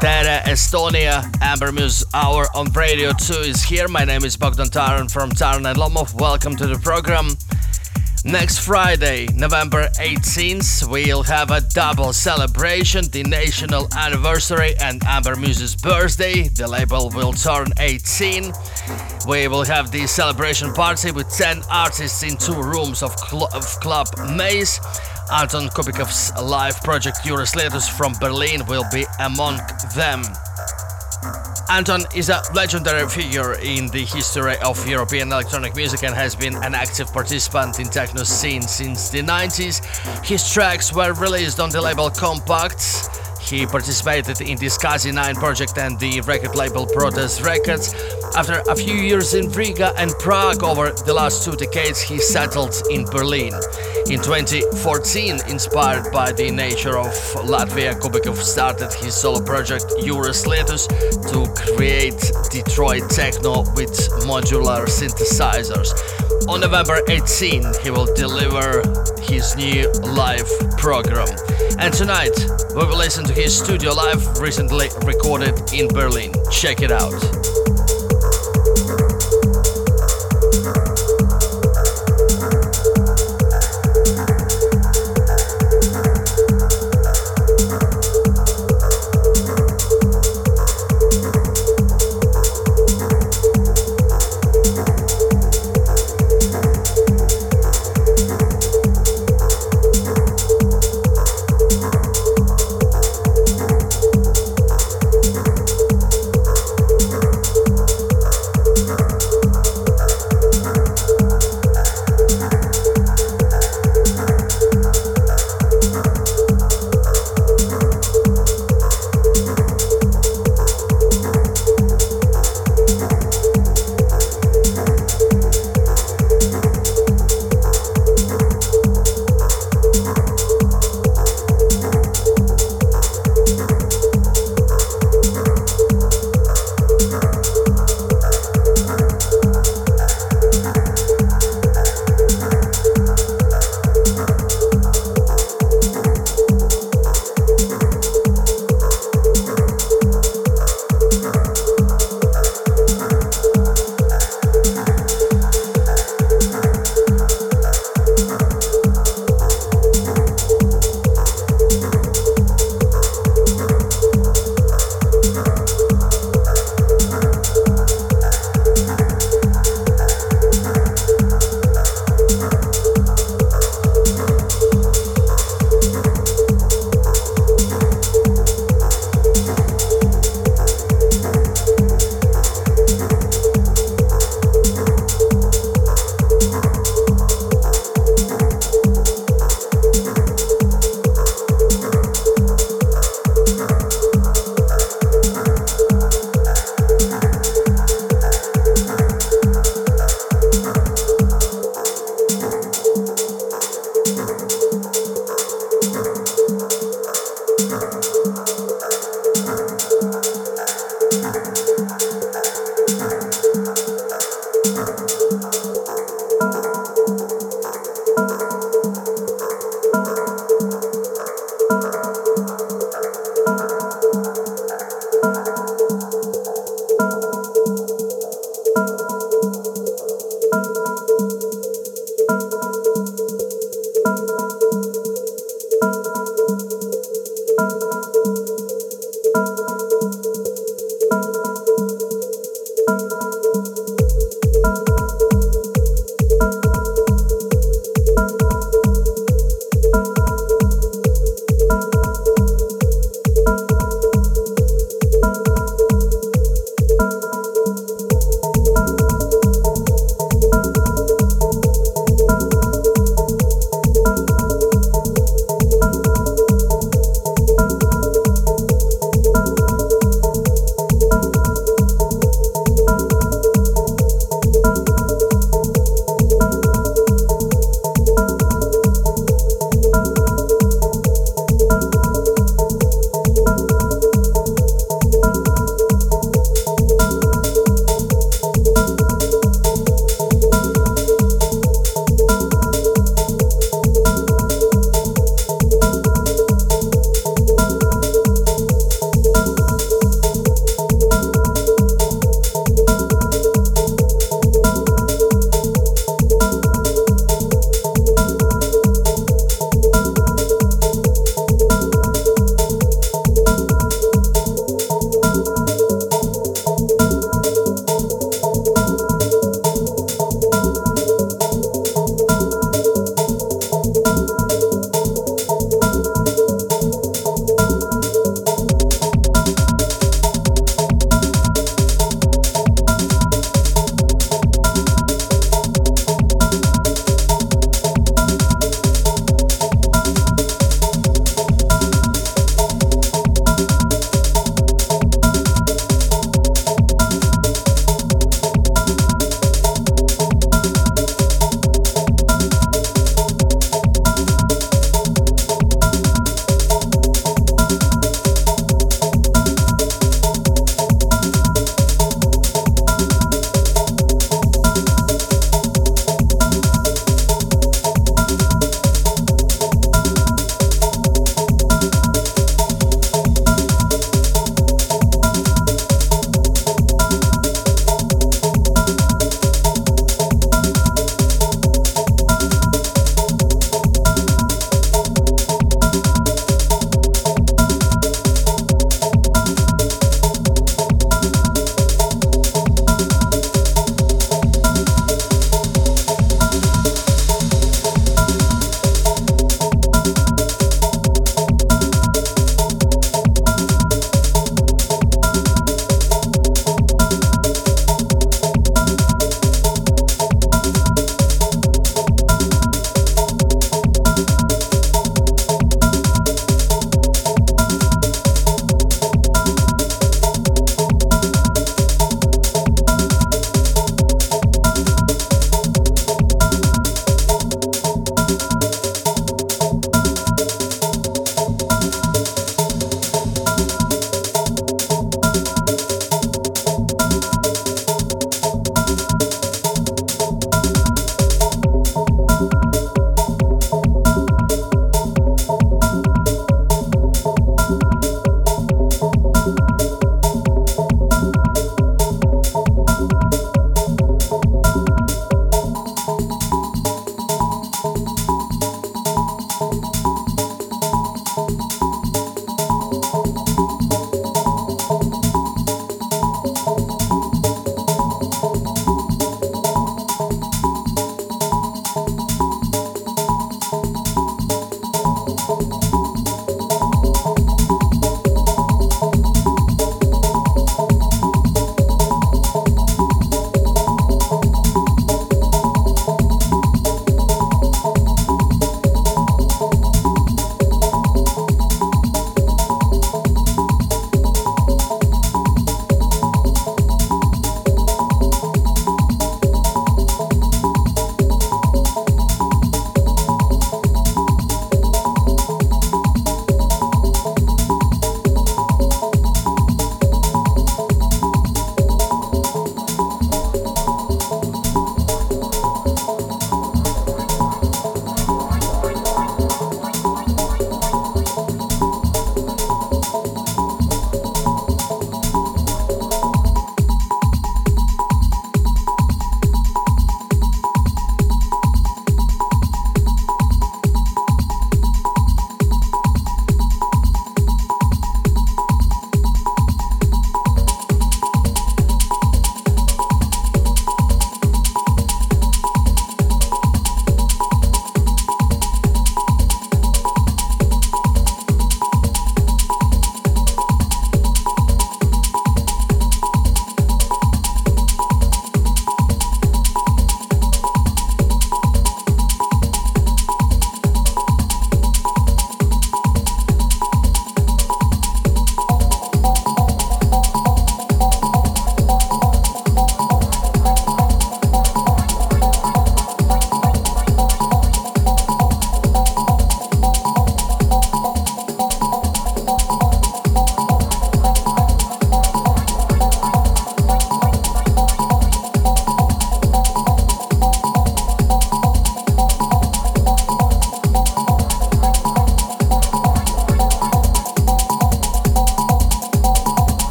Tere Estonia, Amber Muse Hour on Radio 2 is here. My name is Bogdan Taran from Taran and Lomov. Welcome to the program. Next Friday, November 18th, we'll have a double celebration the national anniversary and Amber Muse's birthday. The label will turn 18. We will have the celebration party with 10 artists in two rooms of, cl- of Club Maze. Anton Kubikov's live project Eurosletus from Berlin will be among them. Anton is a legendary figure in the history of European electronic music and has been an active participant in techno scene since the 90s. His tracks were released on the label Kompakt. He participated in the Skazi 9 project and the record label Protest Records. After a few years in Riga and Prague over the last two decades, he settled in Berlin. In 2014, inspired by the nature of Latvia, Kubikov started his solo project Eurosletus to create Detroit techno with modular synthesizers. On November 18, he will deliver his new live program. And tonight, we will listen to his studio live recently recorded in Berlin. Check it out.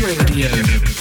Radio.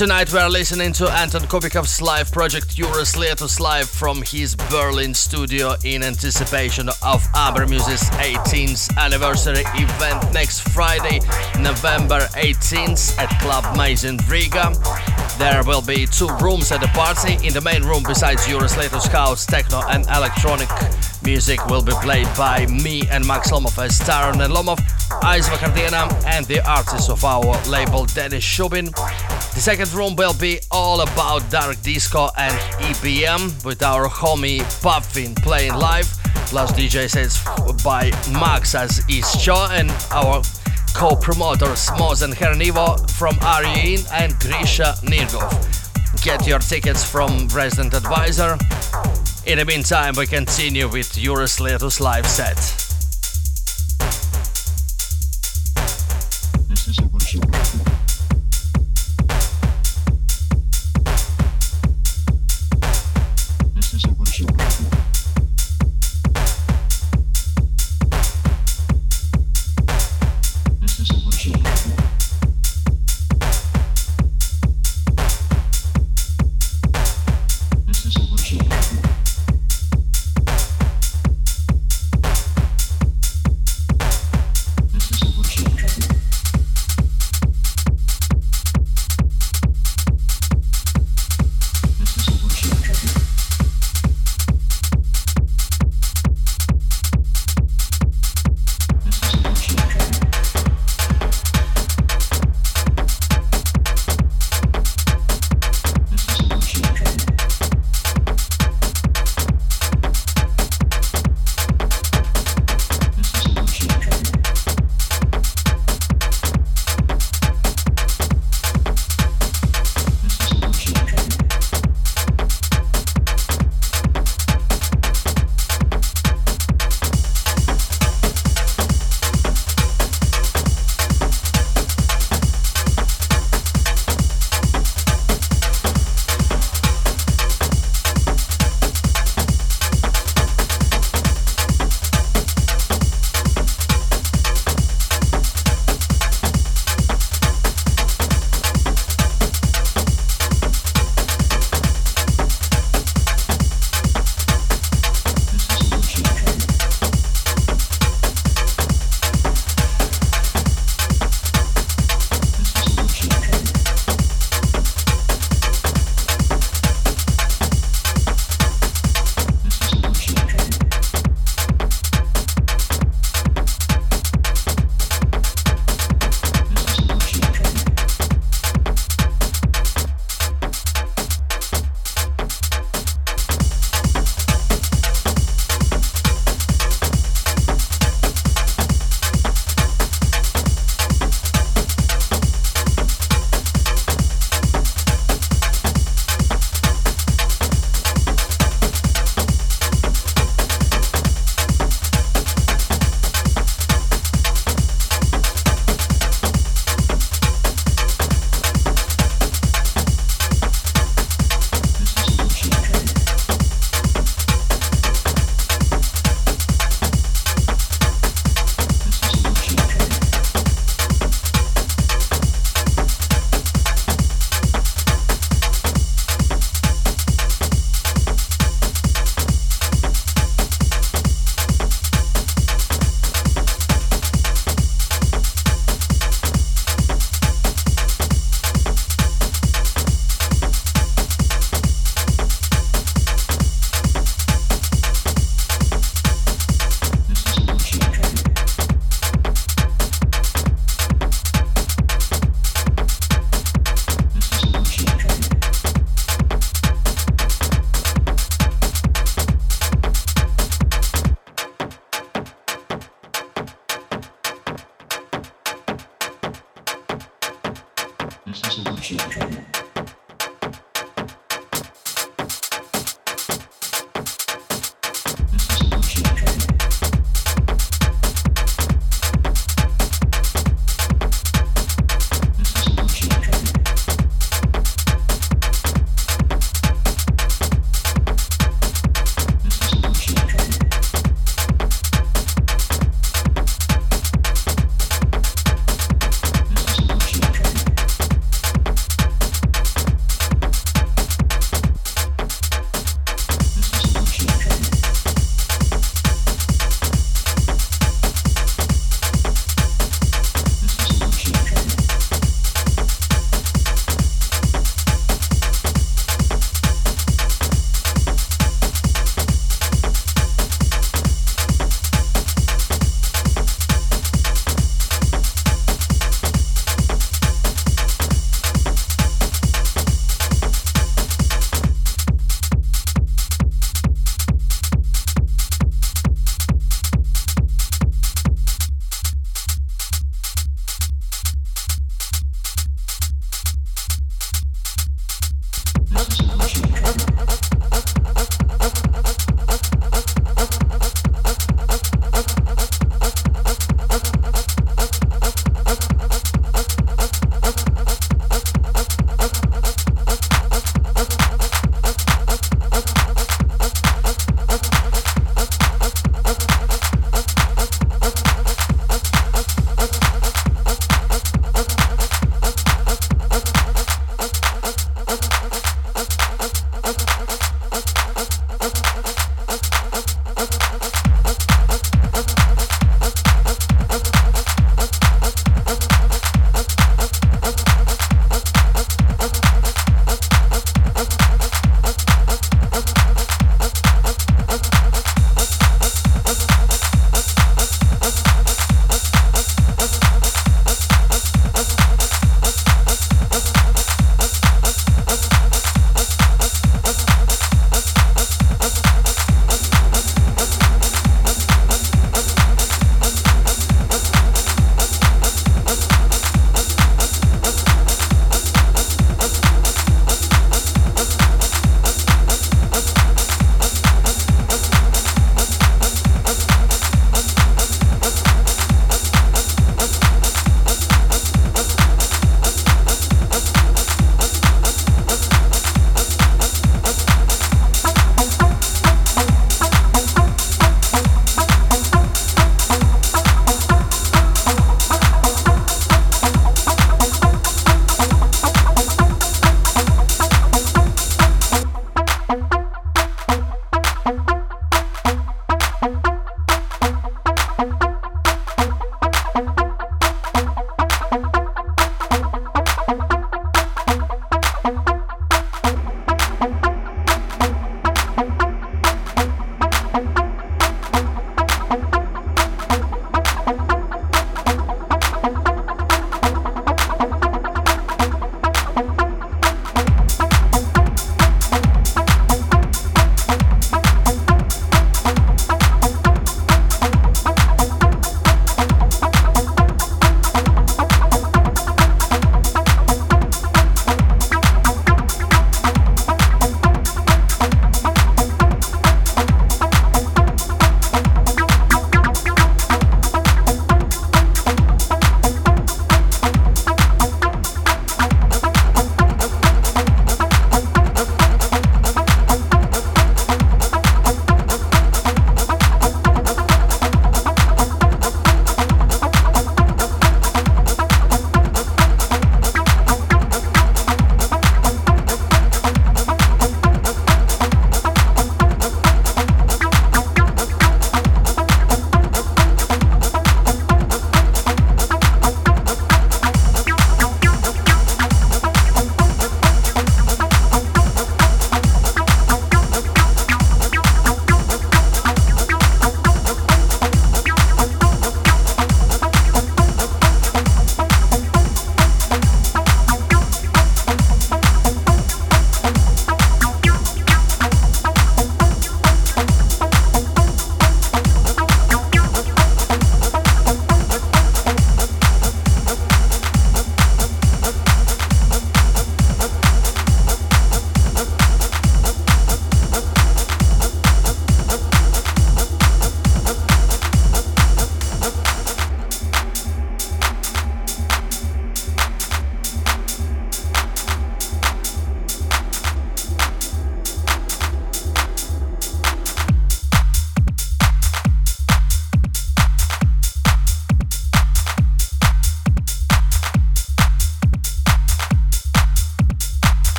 Tonight we are listening to Anton Kubikov's live project Eurus Lietus live from his Berlin studio in anticipation of Ambermuse's 18th anniversary event next Friday, November 18th at Club Maze in Riga. There will be two rooms at the party. In the main room, besides Eurus Lietus house, techno and electronic music will be played by me and Max Lomov as Taran and Lomov, Isva Cardena and the artists of our label Dennis Shubin. The second room will be all about dark disco and EBM with our homie Puffin playing live, plus DJ sets by Max as Ischo and our co-promoters Moz and Hernivo from Aryin and Grisha Nirgov. Get your tickets from Resident Advisor. In the meantime, we continue with Eurus Lietus live set.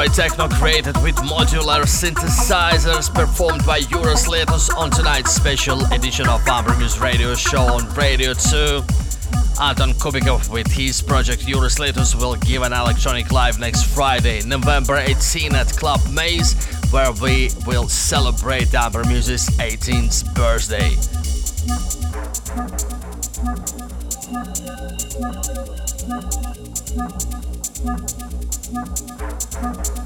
Electroid techno created with modular synthesizers performed by Euros Letos on tonight's special edition of Amber Radio Show on Radio 2. Anton Kubikov with his project Euros Letos will give an electronic live next Friday, November 18 at Club Maze, where we will celebrate Amber 18th birthday. Thank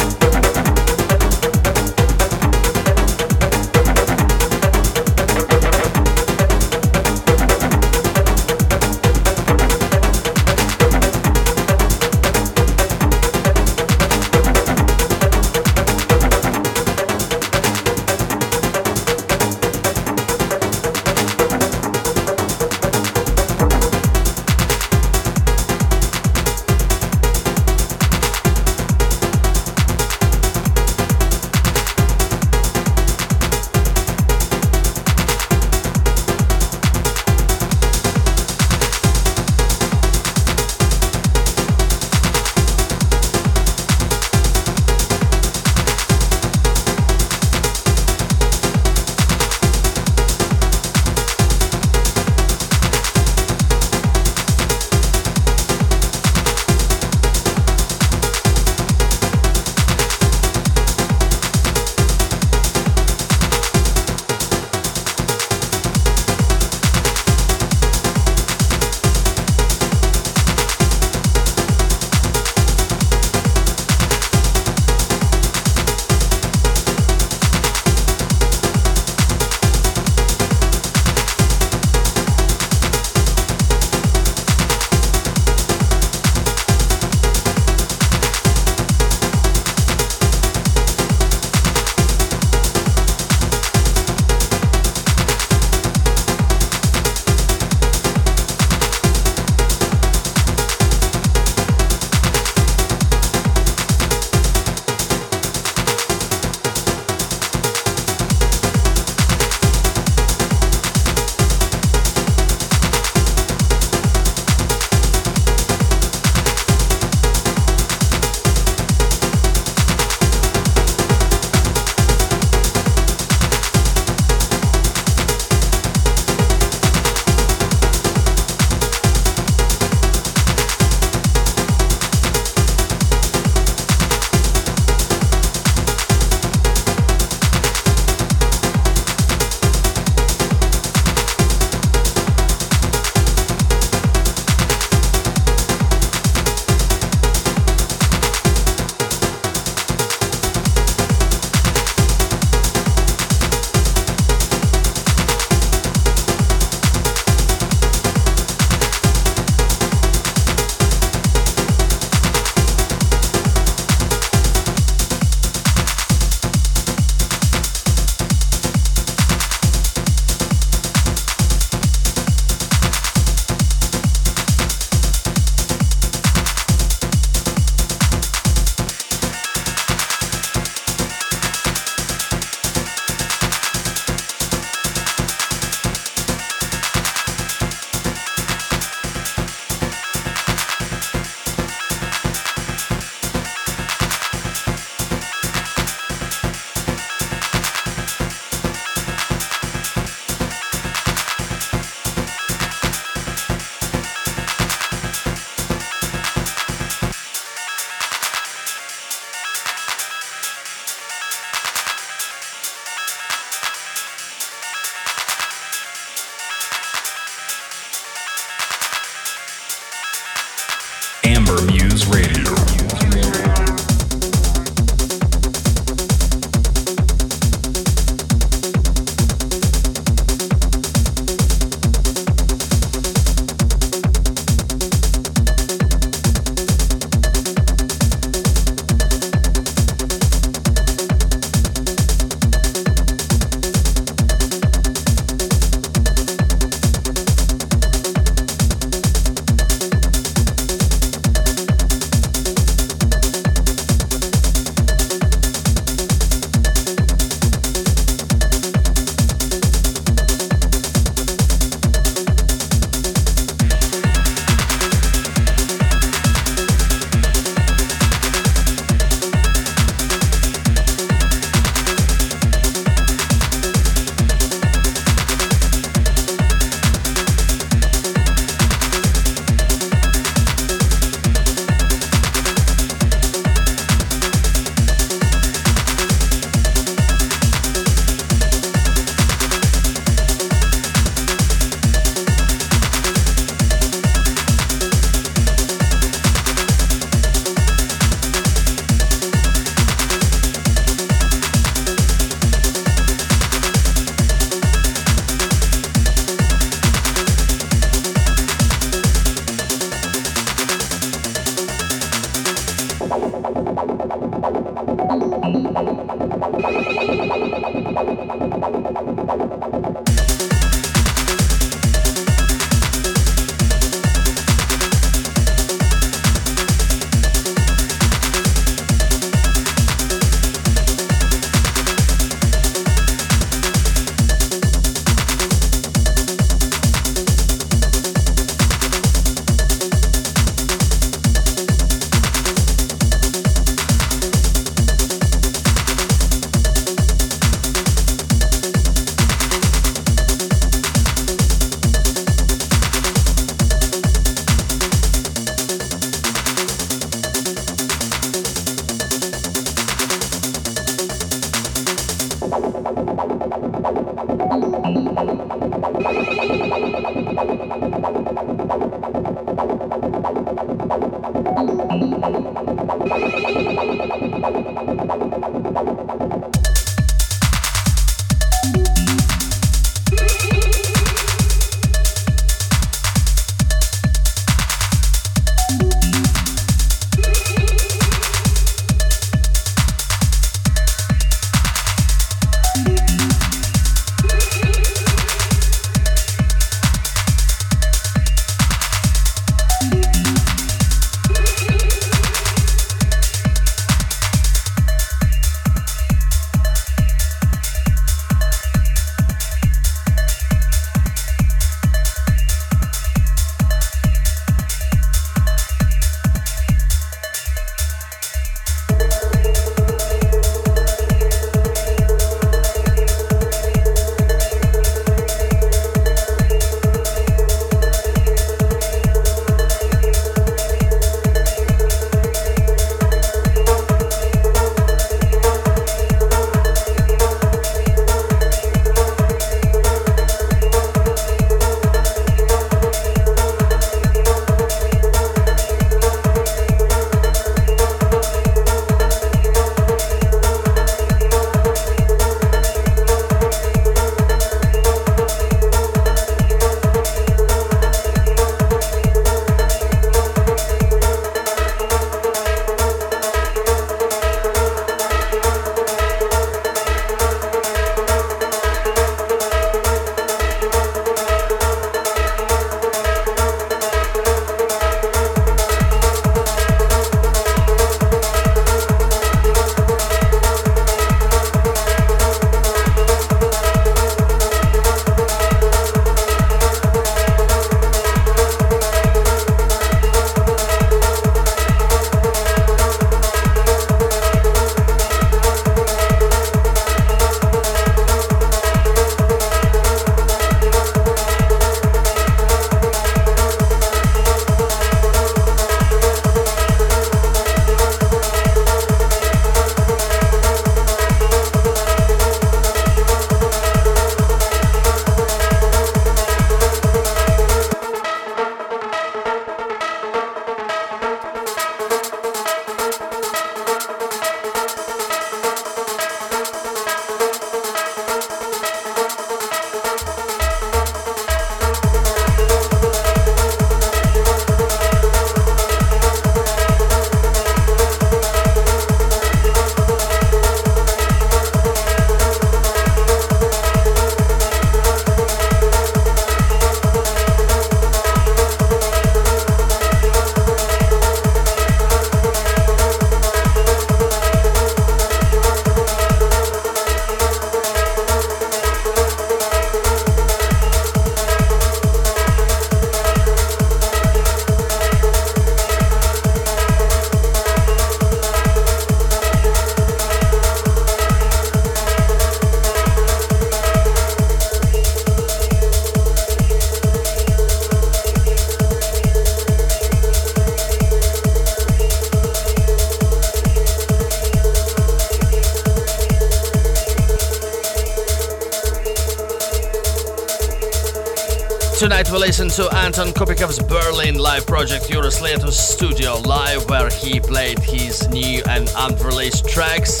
to Anton Kubikov's Berlin live project Eurosletus Studio Live, where he played his new and unreleased tracks.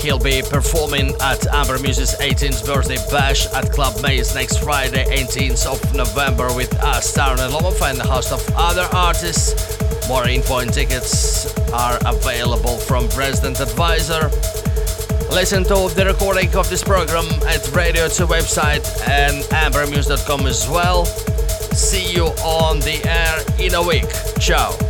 He'll be performing at Amber Muse's 18th birthday bash at Club Maze next Friday, 18th of November, with us, Taran and Lomov, and a host of other artists. More info and tickets are available from Resident Advisor. Listen to the recording of this program at Radio 2 website and ambermuse.com as well. See you on the air in a week. Ciao.